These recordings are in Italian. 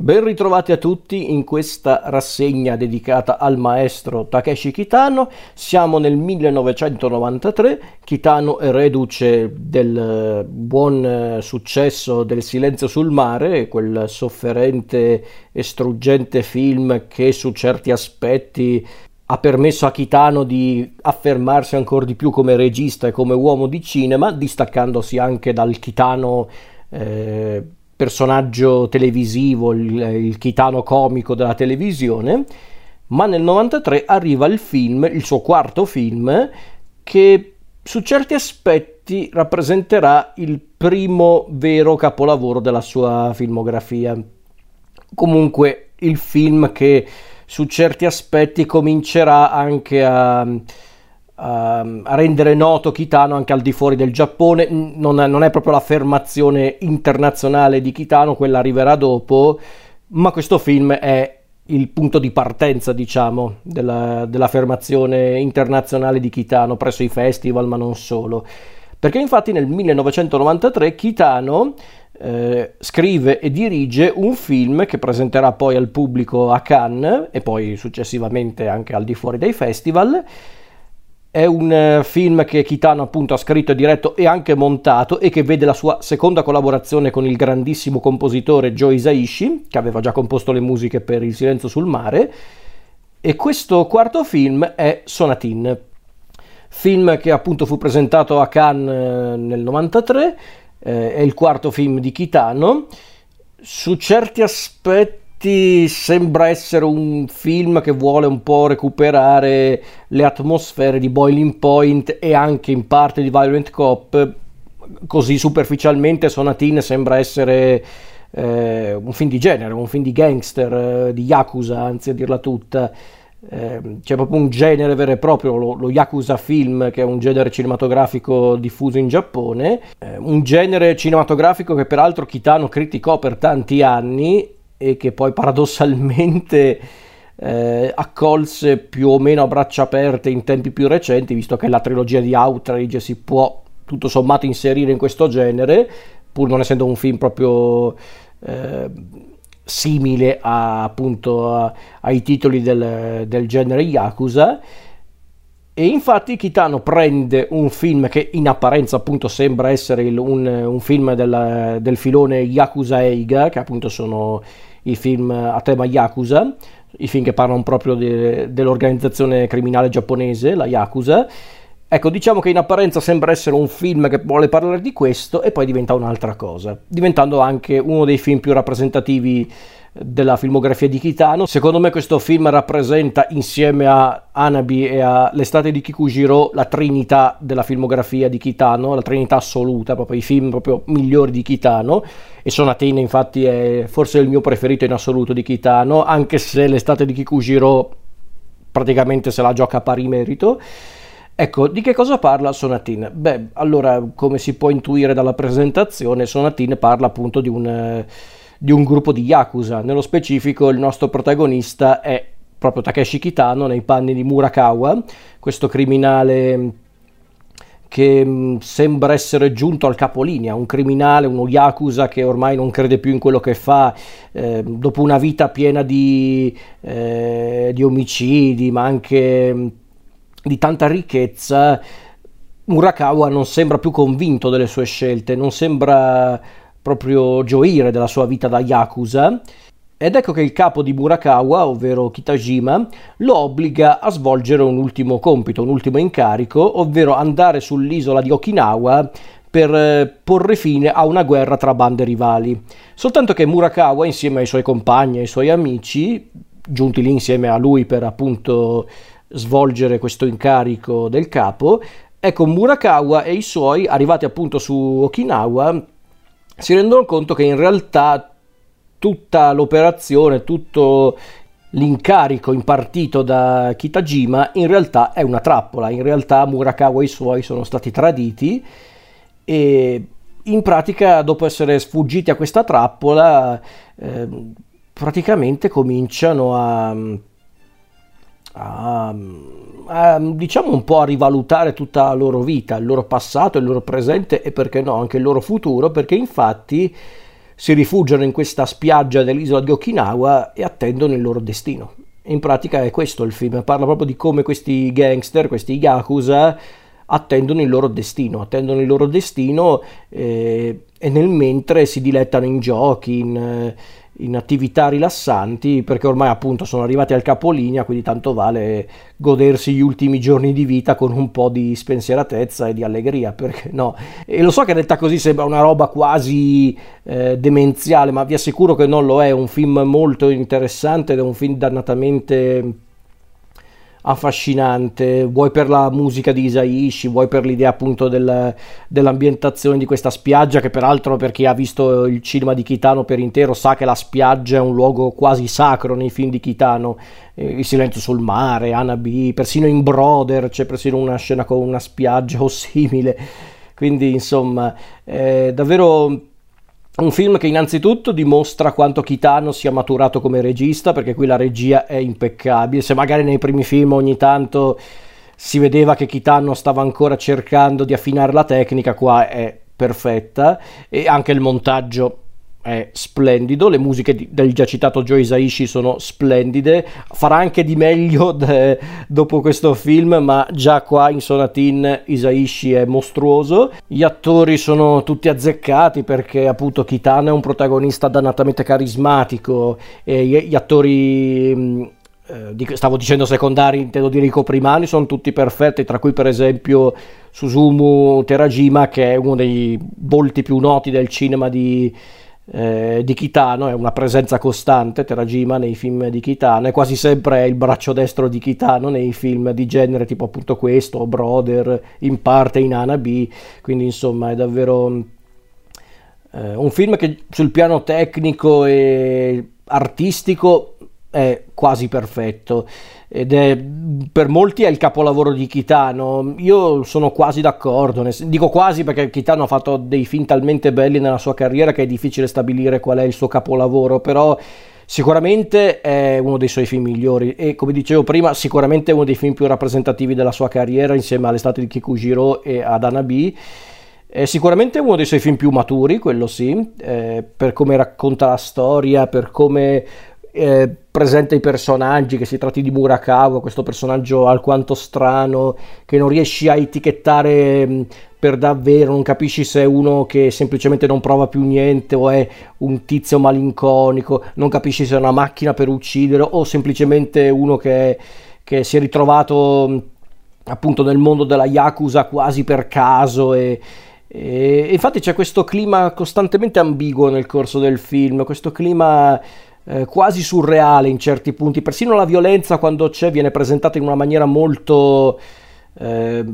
Ben ritrovati a tutti in questa rassegna dedicata al maestro Takeshi Kitano. Siamo nel 1993. Kitano è reduce del buon successo del Silenzio sul mare, quel sofferente e struggente film che su certi aspetti ha permesso a Kitano di affermarsi ancora di più come regista e come uomo di cinema, distaccandosi anche dal Kitano eh, personaggio televisivo, il, il chitano comico della televisione, ma nel 93 arriva il film, il suo quarto film, che su certi aspetti rappresenterà il primo vero capolavoro della sua filmografia. Comunque il film che su certi aspetti comincerà anche a Ehm, a rendere noto Kitano anche al di fuori del Giappone. Non è, non è, proprio l'affermazione internazionale di Kitano, quella arriverà dopo, ma questo film è il punto di partenza, diciamo, della, dell'affermazione internazionale di Kitano presso i festival, ma non solo. Perché infatti nel 1993 Kitano eh, scrive e dirige un film che presenterà poi al pubblico a Cannes e poi successivamente anche al di fuori dei festival è un eh, film che Kitano appunto ha scritto, diretto e anche montato e che vede la sua seconda collaborazione con il grandissimo compositore Joe Isaishi, che aveva già composto le musiche per Il silenzio sul mare. E questo quarto film è Sonatin, film che appunto fu presentato a Cannes eh, nel 93, eh, è il quarto film di Kitano. Su certi aspetti sembra essere un film che vuole un po' recuperare le atmosfere di Boiling Point e anche in parte di Violent Cop. Così superficialmente Sonatin sembra essere eh, un film di genere, un film di gangster, eh, di Yakuza, anzi a dirla tutta. Eh, c'è proprio un genere vero e proprio, lo, lo, Yakuza film, che è un genere cinematografico diffuso in Giappone, eh, un genere cinematografico che peraltro Kitano criticò per tanti anni e che poi paradossalmente eh, accolse più o meno a braccia aperte in tempi più recenti, visto che la trilogia di Outrage si può tutto sommato inserire in questo genere, pur non essendo un film proprio eh, simile a, appunto a, ai titoli del, del genere Yakuza. E infatti Kitano prende un film che in apparenza appunto sembra essere il, un, un, film del, del filone Yakuza Eiga, che appunto sono i film a tema Yakuza, i film che parlano proprio de, dell'organizzazione criminale giapponese, la Yakuza. Ecco, diciamo che in apparenza sembra essere un film che vuole parlare di questo e poi diventa un'altra cosa, diventando anche uno dei film più rappresentativi della filmografia di Kitano. Secondo me questo film rappresenta insieme a Anabi e a L'estate di Kikujiro la trinità della filmografia di Kitano, la trinità assoluta, proprio i film proprio migliori di Kitano e Sonatine infatti è forse il mio preferito in assoluto di Kitano, anche se L'estate di Kikujiro praticamente se la gioca a pari merito. Ecco, di che cosa parla Sonatine? Beh, allora, come si può intuire dalla presentazione, Sonatine parla appunto di un di un gruppo di Yakuza. Nello specifico il nostro protagonista è proprio Takeshi Kitano nei panni di Murakawa, questo criminale che mm, sembra essere giunto al capolinea, un criminale, uno yakuza che ormai non crede più in quello che fa, eh, dopo una vita piena di, eh, di omicidi, ma anche mm, di tanta ricchezza, Murakawa non sembra più convinto delle sue scelte, non sembra proprio gioire della sua vita da Yakuza. Ed ecco che il capo di Murakawa, ovvero Kitajima, lo obbliga a svolgere un ultimo compito, un ultimo incarico, ovvero andare sull'isola di Okinawa per eh, porre fine a una guerra tra bande rivali. Soltanto che Murakawa, insieme ai suoi compagni e ai suoi amici, giunti lì insieme a lui per appunto svolgere questo incarico del capo, ecco Murakawa e i suoi, arrivati appunto su Okinawa, si rendono conto che in realtà tutta l'operazione, tutto l'incarico impartito da Kitajima in realtà è una trappola, in realtà Murakawa e i suoi sono stati traditi e in pratica dopo essere sfuggiti a questa trappola eh, praticamente cominciano a, a, a, diciamo un po' a rivalutare tutta la loro vita, il loro passato, il loro presente e perché no anche il loro futuro, perché infatti si rifugiano in questa spiaggia dell'isola di Okinawa e attendono il loro destino. In pratica è questo il film, parla proprio di come questi gangster, questi yakuza, attendono il loro destino, attendono il loro destino eh, e nel mentre si dilettano in giochi, in, in attività rilassanti perché ormai appunto sono arrivati al capolinea quindi tanto vale godersi gli ultimi giorni di vita con un po' di spensieratezza e di allegria perché no? E lo so che detta così sembra una roba quasi eh, demenziale ma vi assicuro che non lo è. È un film molto interessante ed è un film dannatamente affascinante, vuoi per la musica di Isaishi, vuoi per l'idea appunto del, dell'ambientazione di questa spiaggia, che peraltro per chi ha visto il cinema di Kitano per intero sa che la spiaggia è un luogo quasi sacro nei film di Kitano, eh, Il silenzio sul mare, Anabi, persino in Brother c'è persino una scena con una spiaggia o simile, quindi insomma è davvero un film che innanzitutto dimostra quanto Kitano sia maturato come regista, perché qui la regia è impeccabile. Se magari nei primi film ogni tanto si vedeva che Kitano stava ancora cercando di affinare la tecnica, qua è perfetta e anche il montaggio è splendido, le musiche di, del già citato Joe Isaishi sono splendide, farà anche di meglio de, dopo questo film, ma già qua in Sonatin Isaishi è mostruoso, gli attori sono tutti azzeccati perché appunto Kitano è un protagonista dannatamente carismatico e gli, gli attori mm, eh, stavo dicendo secondari, intendo dire i coprimani, sono tutti perfetti, tra cui per esempio Susumu Terajima che è uno dei volti più noti del cinema di eh, di Kitano, è una presenza costante Terajima nei film di Kitano, è quasi sempre il braccio destro di Kitano nei film di genere tipo appunto questo, Brother, in parte in Anabi, quindi insomma è davvero eh, un film che sul piano tecnico e artistico è quasi perfetto ed è per molti è il capolavoro di Kitano. Io sono quasi d'accordo, dico quasi perché Kitano ha fatto dei film talmente belli nella sua carriera che è difficile stabilire qual è il suo capolavoro, però sicuramente è uno dei suoi film migliori e come dicevo prima sicuramente è uno dei film più rappresentativi della sua carriera insieme all'estate di Kikujiro e ad Anabi. È sicuramente uno dei suoi film più maturi, quello sì, eh, per come racconta la storia, per come eh, presenta i personaggi, che si tratti di Murakawa, questo personaggio alquanto strano, che non riesci a etichettare mm, per davvero, non capisci se è uno che semplicemente non prova più niente o è un tizio malinconico, non capisci se è una macchina per uccidere o semplicemente uno che, che si è ritrovato mm, appunto nel mondo della Yakuza quasi per caso e, e infatti c'è questo clima costantemente ambiguo nel corso del film, questo clima eh, quasi surreale in certi punti, persino la violenza quando c'è viene presentata in una maniera molto... Eh,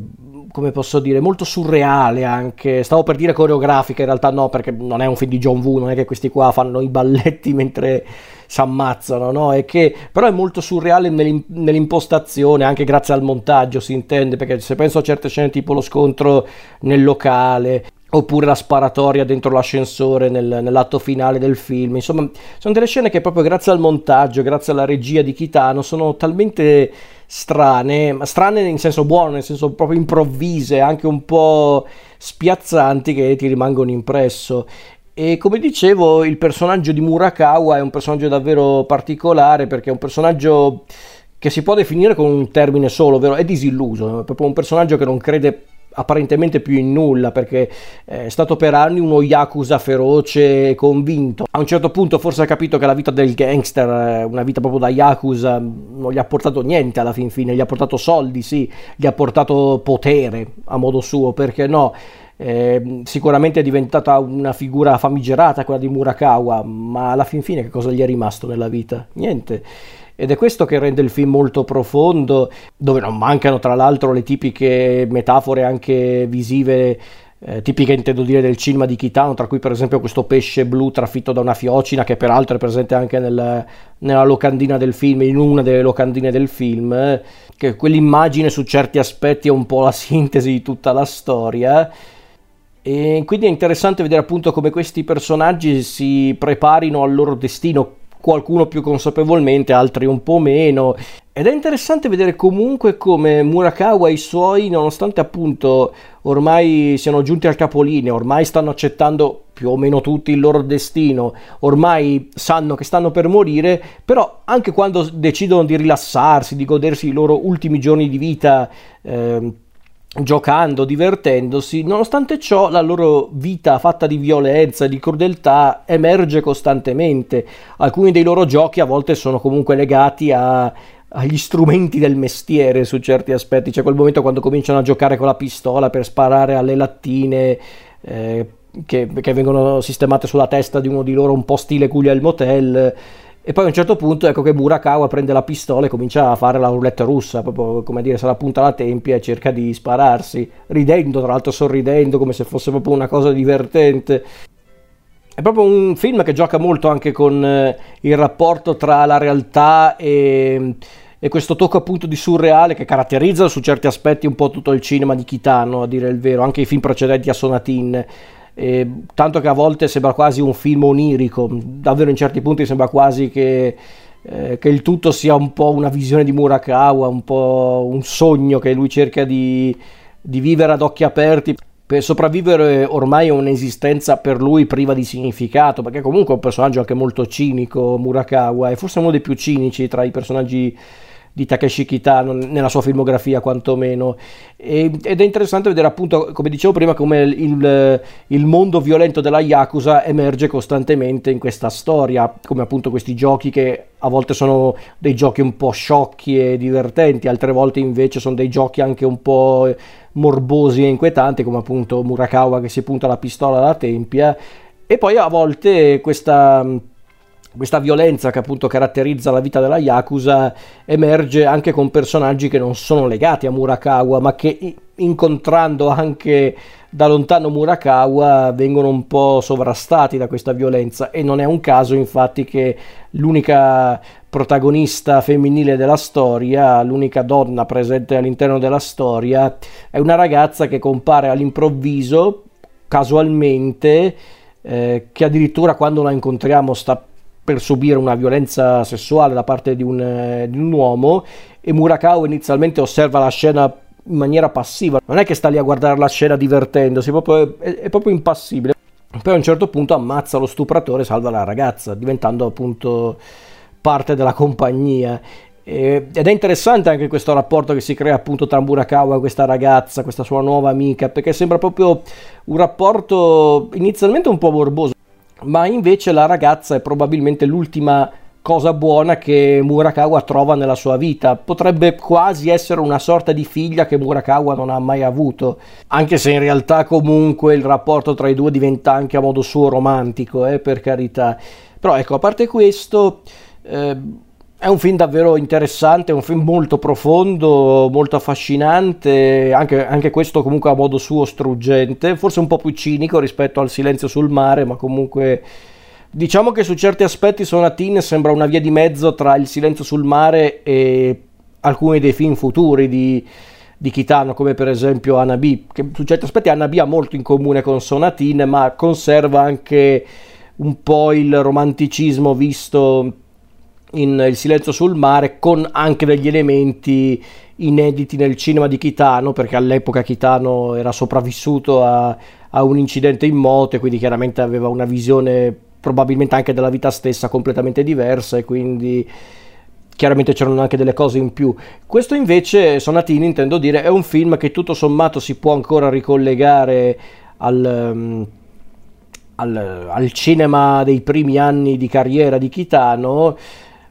come posso dire, molto surreale anche. Stavo per dire coreografica, in realtà no, perché non è un film di John Woo, non è che questi qua fanno i balletti mentre si ammazzano, no? È che però è molto surreale nell'impostazione, anche grazie al montaggio, si intende, perché se penso a certe scene tipo lo scontro nel locale, oppure la sparatoria dentro l'ascensore nel, nell'atto finale del film. Insomma, sono delle scene che proprio grazie al montaggio, grazie alla regia di Kitano, sono talmente strane, ma strane in senso buono, nel senso proprio improvvise, anche un po' spiazzanti che ti rimangono impresso. E come dicevo, il personaggio di Murakawa è un personaggio davvero particolare perché è un personaggio che si può definire con un termine solo, ovvero è disilluso, è proprio un personaggio che non crede apparentemente più in nulla perché è stato per anni uno yakuza feroce e convinto. A un certo punto forse ha capito che la vita del gangster, una vita proprio da yakuza, non gli ha portato niente alla fin fine, gli ha portato soldi, sì, gli ha portato potere a modo suo, perché no? Eh, sicuramente è diventata una figura famigerata quella di Murakawa, ma alla fin fine che cosa gli è rimasto nella vita? Niente. Ed è questo che rende il film molto profondo, dove non mancano tra l'altro le tipiche metafore anche visive eh, tipiche intendo dire del cinema di Kitano, tra cui per esempio questo pesce blu trafitto da una fiocina che peraltro è presente anche nel, nella locandina del film, in una delle locandine del film, che quell'immagine su certi aspetti è un po' la sintesi di tutta la storia. E quindi è interessante vedere appunto come questi personaggi si preparino al loro destino qualcuno più consapevolmente, altri un po' meno. Ed è interessante vedere comunque come Murakawa e i suoi, nonostante appunto ormai siano giunti al capolinea, ormai stanno accettando più o meno tutti il loro destino, ormai sanno che stanno per morire, però anche quando decidono di rilassarsi, di godersi i loro ultimi giorni di vita, eh, giocando, divertendosi, nonostante ciò la loro vita fatta di violenza, di crudeltà emerge costantemente. Alcuni dei loro giochi a volte sono comunque legati a, agli strumenti del mestiere su certi aspetti. C'è quel momento quando cominciano a giocare con la pistola per sparare alle lattine. Eh, che, che, vengono sistemate sulla testa di uno di loro un po' stile Cuglia il Motel e poi a un certo punto ecco che Murakawa prende la pistola e comincia a fare la roulette russa, proprio come dire, se la punta alla tempia e cerca di spararsi, ridendo, tra l'altro sorridendo, come se fosse proprio una cosa divertente. È proprio un film che gioca molto anche con eh, il rapporto tra la realtà e, e, questo tocco appunto di surreale che caratterizza su certi aspetti un po' tutto il cinema di Kitano, a dire il vero, anche i film precedenti a Sonatin eh, tanto che a volte sembra quasi un film onirico, davvero in certi punti sembra quasi che, eh, che il tutto sia un po' una visione di Murakawa, un po' un sogno che lui cerca di, di vivere ad occhi aperti. Per sopravvivere ormai è un'esistenza per lui priva di significato, perché comunque è un personaggio anche molto cinico, Murakawa, è forse uno dei più cinici tra i personaggi di Takeshi Kitano nella sua filmografia quantomeno. E, ed è interessante vedere appunto come dicevo prima come il, il, mondo violento della Yakuza emerge costantemente in questa storia come appunto questi giochi che a volte sono dei giochi un po' sciocchi e divertenti altre volte invece sono dei giochi anche un po' morbosi e inquietanti come appunto Murakawa che si punta la pistola alla tempia. E poi a volte questa questa violenza che appunto caratterizza la vita della Yakuza emerge anche con personaggi che non sono legati a Murakawa, ma che incontrando anche da lontano Murakawa vengono un po' sovrastati da questa violenza. E non è un caso infatti che l'unica protagonista femminile della storia, l'unica donna presente all'interno della storia, è una ragazza che compare all'improvviso, casualmente, eh, che addirittura quando la incontriamo sta per subire una violenza sessuale da parte di un, eh, di un uomo e Murakao inizialmente osserva la scena in maniera passiva, non è che sta lì a guardare la scena divertendosi, è proprio, è, è proprio impassibile. Poi a un certo punto ammazza lo stupratore e salva la ragazza, diventando appunto parte della compagnia. ed è interessante anche questo rapporto che si crea appunto tra Murakawa e questa ragazza, questa sua nuova amica, perché sembra proprio un rapporto inizialmente un po' morboso ma invece la ragazza è probabilmente l'ultima cosa buona che Murakawa trova nella sua vita. Potrebbe quasi essere una sorta di figlia che Murakawa non ha mai avuto, anche se in realtà comunque il rapporto tra i due diventa anche a modo suo romantico, eh, per carità. Però ecco, a parte questo, eh, è un film davvero interessante, è un film molto profondo, molto affascinante, anche, anche, questo comunque a modo suo struggente, forse un po' più cinico rispetto al Silenzio sul mare, ma comunque diciamo che su certi aspetti Sonatin sembra una via di mezzo tra Il Silenzio sul mare e alcuni dei film futuri di, di Kitano, come per esempio Anabi, che su certi aspetti Anabi ha molto in comune con Sonatin, ma conserva anche un po' il romanticismo visto in Il silenzio sul mare con anche degli elementi inediti nel cinema di Kitano perché all'epoca Kitano era sopravvissuto a, a un incidente in moto e quindi chiaramente aveva una visione probabilmente anche della vita stessa completamente diversa e quindi chiaramente c'erano anche delle cose in più. Questo invece, Sonatini intendo dire, è un film che tutto sommato si può ancora ricollegare al... Um, al, al cinema dei primi anni di carriera di Kitano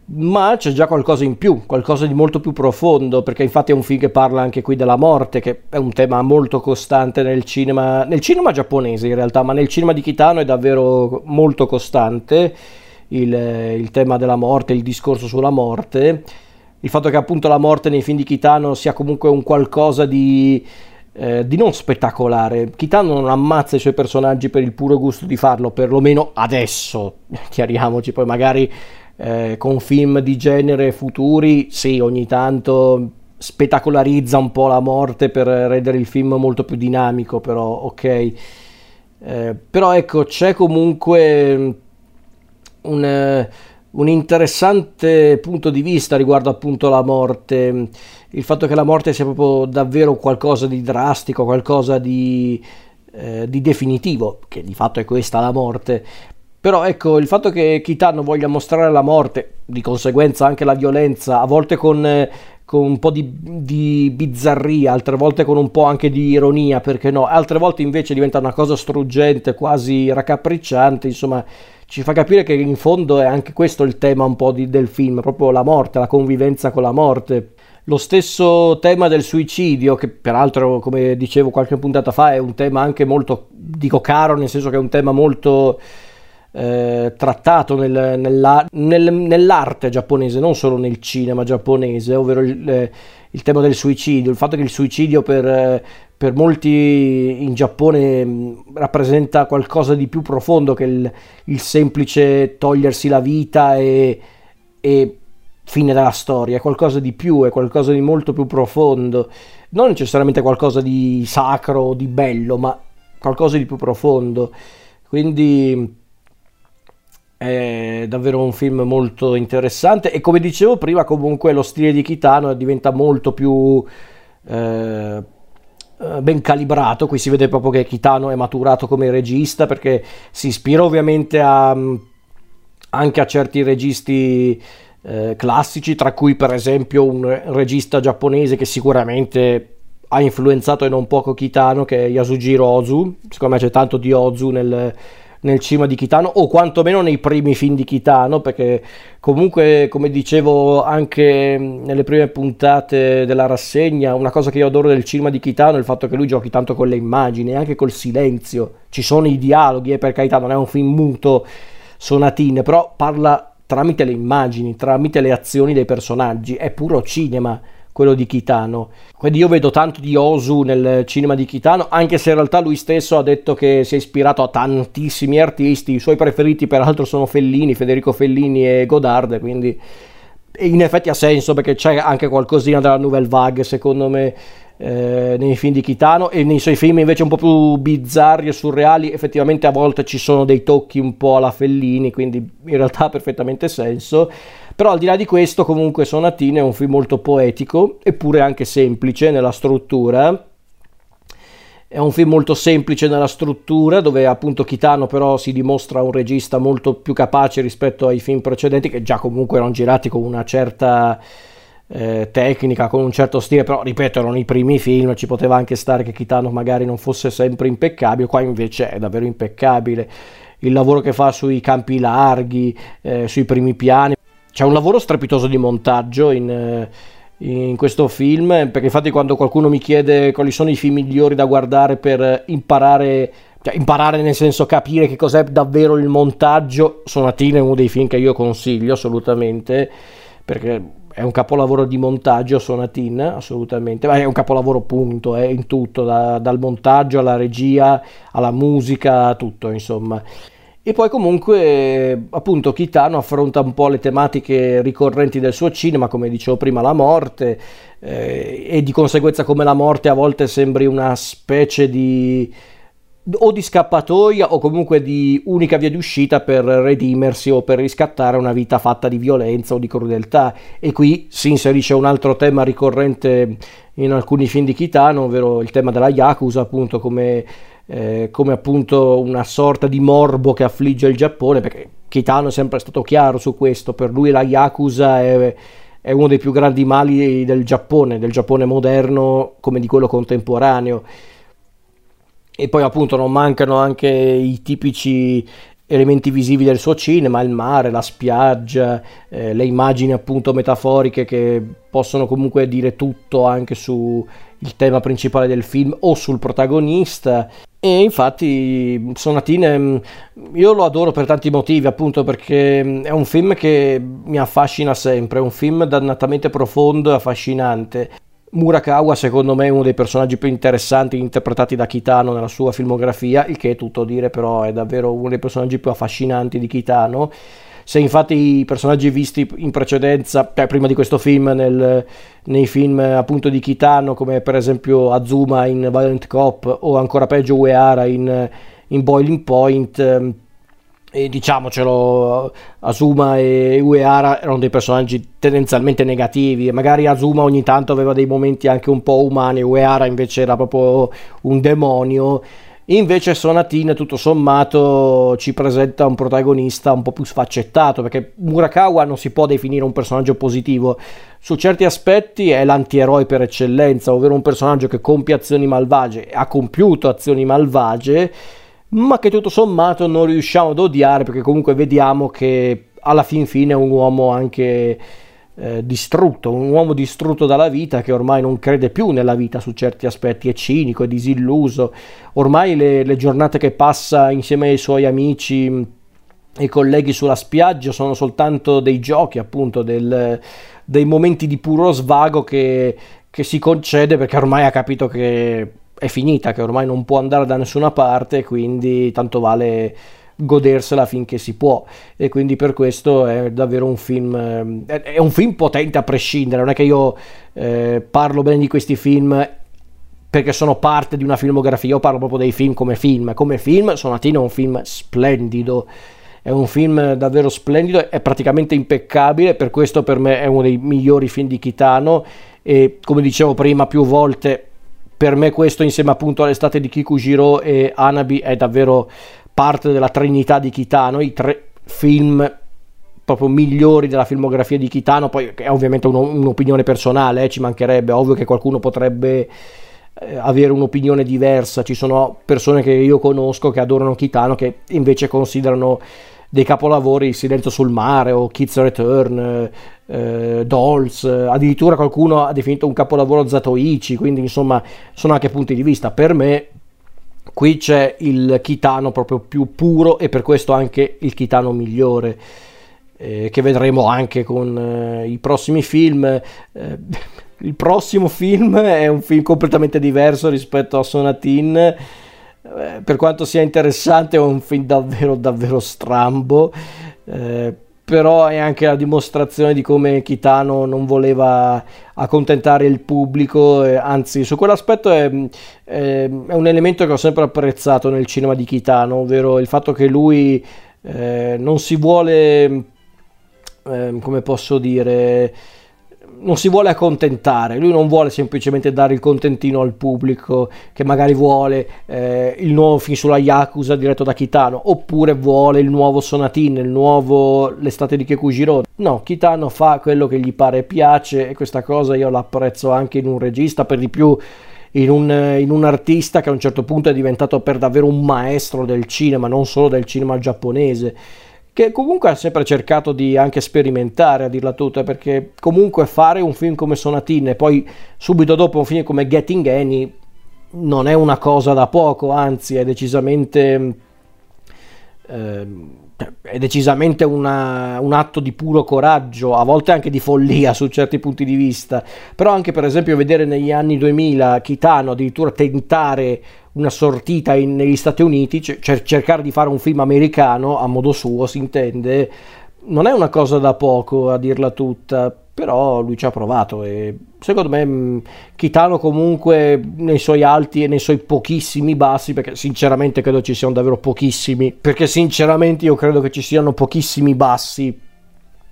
ma c'è già qualcosa in più, qualcosa di molto più profondo, perché infatti è un film che parla anche qui della morte, che è un tema molto costante nel cinema, nel cinema giapponese in realtà, ma nel cinema di Kitano è davvero molto costante il, il tema della morte, il discorso sulla morte, il fatto che appunto la morte nei film di Kitano sia comunque un qualcosa di, eh, di non spettacolare. Kitano non ammazza i suoi personaggi per il puro gusto di farlo, perlomeno adesso, chiariamoci, poi magari eh, con film di genere futuri, sì, ogni tanto spettacolarizza un po' la morte per rendere il film molto più dinamico, però ok. Eh, però ecco, c'è comunque un, un interessante punto di vista riguardo appunto la morte, il fatto che la morte sia proprio davvero qualcosa di drastico, qualcosa di, eh, di definitivo, che di fatto è questa la morte. Però ecco, il fatto che Kitano voglia mostrare la morte, di conseguenza anche la violenza, a volte con, eh, con un po' di, di, bizzarria, altre volte con un po' anche di ironia, perché no, altre volte invece diventa una cosa struggente, quasi raccapricciante, insomma ci fa capire che in fondo è anche questo il tema un po' di, del film, proprio la morte, la convivenza con la morte. Lo stesso tema del suicidio, che peraltro, come dicevo qualche puntata fa, è un tema anche molto, dico caro, nel senso che è un tema molto eh, trattato nel, nella, nel, nell'arte giapponese, non solo nel cinema giapponese, ovvero il, eh, il, tema del suicidio, il fatto che il suicidio per, eh, per molti in Giappone mm, rappresenta qualcosa di più profondo che il, il semplice togliersi la vita e, e, fine della storia, è qualcosa di più, è qualcosa di molto più profondo, non necessariamente qualcosa di sacro o di bello, ma qualcosa di più profondo. Quindi è davvero un film molto interessante e come dicevo prima comunque lo stile di Kitano diventa molto più eh, ben calibrato, qui si vede proprio che Kitano è maturato come regista perché si ispira ovviamente a, anche a certi registi eh, classici, tra cui per esempio un regista giapponese che sicuramente ha influenzato e non poco Kitano, che è Yasujiro Ozu, secondo me c'è tanto di Ozu nel, nel cinema di Kitano o quantomeno nei primi film di Kitano perché comunque come dicevo anche nelle prime puntate della rassegna una cosa che io adoro del cinema di Kitano è il fatto che lui giochi tanto con le immagini e anche col silenzio. Ci sono i dialoghi e eh, per carità non è un film muto sonatine però parla tramite le immagini tramite le azioni dei personaggi. È puro cinema quello di Kitano. Quindi io vedo tanto di Osu nel cinema di Kitano, anche se in realtà lui stesso ha detto che si è ispirato a tantissimi artisti, i suoi preferiti peraltro sono Fellini, Federico Fellini e Godard, quindi in effetti ha senso perché c'è anche qualcosina della Nouvelle Vague secondo me eh, nei film di Kitano. E nei suoi film invece un po' più bizzarri e surreali effettivamente a volte ci sono dei tocchi un po' alla Fellini quindi in realtà ha perfettamente senso però al di là di questo comunque Sonatine è un film molto poetico eppure anche semplice nella struttura è un film molto semplice nella struttura, dove appunto Kitano però si dimostra un regista molto più capace rispetto ai film precedenti, che già comunque erano girati con una certa eh, tecnica, con un certo stile, però ripeto, erano i primi film, ci poteva anche stare che Kitano magari non fosse sempre impeccabile, qua invece è davvero impeccabile. Il lavoro che fa sui campi larghi, eh, sui primi piani, c'è un lavoro strepitoso di montaggio in... Eh, in questo film, perché infatti quando qualcuno mi chiede quali sono i film migliori da guardare per imparare, cioè imparare nel senso capire che cos'è davvero il montaggio, Sonatine è uno dei film che io consiglio assolutamente, perché è un capolavoro di montaggio Sonatine, assolutamente, ma è un capolavoro punto, è in tutto, da, dal montaggio alla regia, alla musica, tutto insomma. E poi comunque appunto Kitano affronta un po' le tematiche ricorrenti del suo cinema, come dicevo prima, la morte, eh, e di conseguenza come la morte a volte sembri una specie di o di scappatoia o comunque di unica via di uscita per redimersi o per riscattare una vita fatta di violenza o di crudeltà. E qui si inserisce un altro tema ricorrente in alcuni film di Kitano ovvero il tema della Yakuza appunto come eh, come appunto una sorta di morbo che affligge il Giappone, perché Kitano è sempre stato chiaro su questo, per lui la Yakuza è, è uno dei più grandi mali del Giappone, del Giappone moderno come di quello contemporaneo. E poi appunto non mancano anche i tipici elementi visivi del suo cinema, il mare, la spiaggia, eh, le immagini appunto metaforiche che possono comunque dire tutto anche sul tema principale del film o sul protagonista. E infatti Sonatine mm, io lo adoro per tanti motivi, appunto perché mm, è un film che mi affascina sempre, è un film dannatamente profondo e affascinante. Murakawa secondo me è uno dei personaggi più interessanti interpretati da Kitano nella sua filmografia, il che è tutto dire però è davvero uno dei personaggi più affascinanti di Kitano se infatti i personaggi visti in precedenza, cioè prima di questo film, nel, nei film appunto di Kitano, come per esempio Azuma in Violent Cop o ancora peggio Uehara in, in Boiling Point, ehm, e diciamocelo, Asuma e Uehara erano dei personaggi tendenzialmente negativi. Magari Asuma ogni tanto aveva dei momenti anche un po' umani, Uehara invece era proprio un demonio. Invece Sonatin tutto sommato ci presenta un protagonista un po' più sfaccettato perché Murakawa non si può definire un personaggio positivo. Su certi aspetti è l'antieroe per eccellenza, ovvero un personaggio che compie azioni malvagie, ha compiuto azioni malvagie ma che tutto sommato non riusciamo ad odiare perché comunque vediamo che alla fin fine è un uomo anche eh, distrutto, un uomo distrutto dalla vita che ormai non crede più nella vita su certi aspetti, è cinico, è disilluso, ormai le, le giornate che passa insieme ai suoi amici e colleghi sulla spiaggia sono soltanto dei giochi, appunto, del, dei momenti di puro svago che, che si concede perché ormai ha capito che è finita, che ormai non può andare da nessuna parte, quindi tanto vale godersela finché si può. E quindi per questo è davvero un film è un film potente a prescindere. Non è che io eh, parlo bene di questi film perché sono parte di una filmografia. Io parlo proprio dei film come film. Come film Sonatino è un film splendido. È un film davvero splendido è praticamente impeccabile. Per questo per me è uno dei migliori film di Kitano. E come dicevo prima più volte per me questo insieme appunto all'estate di Kikujiro e Anabi è davvero parte della trinità di Kitano, i tre film proprio migliori della filmografia di Kitano, poi è ovviamente uno, un'opinione personale, eh, ci mancherebbe, ovvio che qualcuno potrebbe eh, avere un'opinione diversa, ci sono persone che io conosco che adorano Kitano che invece considerano dei capolavori Silenzio sul mare o Kids Return, eh, Dolls, addirittura qualcuno ha definito un capolavoro Zatoichi, quindi insomma sono anche punti di vista. Per me qui c'è il Kitano proprio più puro e per questo anche il Kitano migliore. Eh, che vedremo anche con eh, i prossimi film. Eh, il prossimo film è un film completamente diverso rispetto a Sonatin eh, per quanto sia interessante è un film davvero davvero strambo eh, però è anche la dimostrazione di come Kitano non voleva accontentare il pubblico eh, anzi su quell'aspetto è, è, è, un elemento che ho sempre apprezzato nel cinema di Kitano ovvero il fatto che lui eh, non si vuole ehm, come posso dire non si vuole accontentare, lui non vuole semplicemente dare il contentino al pubblico che magari vuole eh, il nuovo film sulla Yakuza diretto da Kitano, oppure vuole il nuovo Sonatin, il nuovo L'estate di Kekujiro. No, Kitano fa quello che gli pare piace e questa cosa io l'apprezzo anche in un regista, per di più in un, in un, artista che a un certo punto è diventato per davvero un maestro del cinema, non solo del cinema giapponese che comunque ha sempre cercato di anche sperimentare a dirla tutta perché comunque fare un film come Sonatin e poi subito dopo un film come Getting Any non è una cosa da poco anzi è decisamente è decisamente una, un atto di puro coraggio, a volte anche di follia su certi punti di vista, però anche per esempio vedere negli anni 2000 Kitano addirittura tentare una sortita in, negli Stati Uniti, cioè cercare di fare un film americano a modo suo, si intende, non è una cosa da poco a dirla tutta, però lui ci ha provato e secondo me mm, Kitano comunque nei suoi alti e nei suoi pochissimi bassi, perché sinceramente credo ci siano davvero pochissimi, perché sinceramente io credo che ci siano pochissimi bassi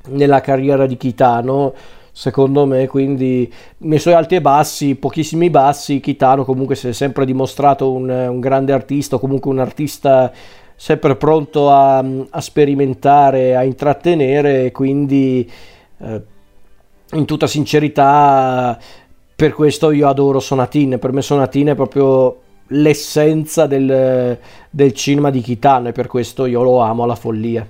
nella carriera di Kitano. Secondo me, quindi nei suoi alti e bassi, pochissimi bassi, Kitano comunque si è sempre dimostrato un, un grande artista, comunque un artista sempre pronto a, a sperimentare, a intrattenere, quindi eh, in tutta sincerità per questo io adoro Sonatin, per me Sonatin è proprio l'essenza del, del cinema di Kitano e per questo io lo amo alla follia.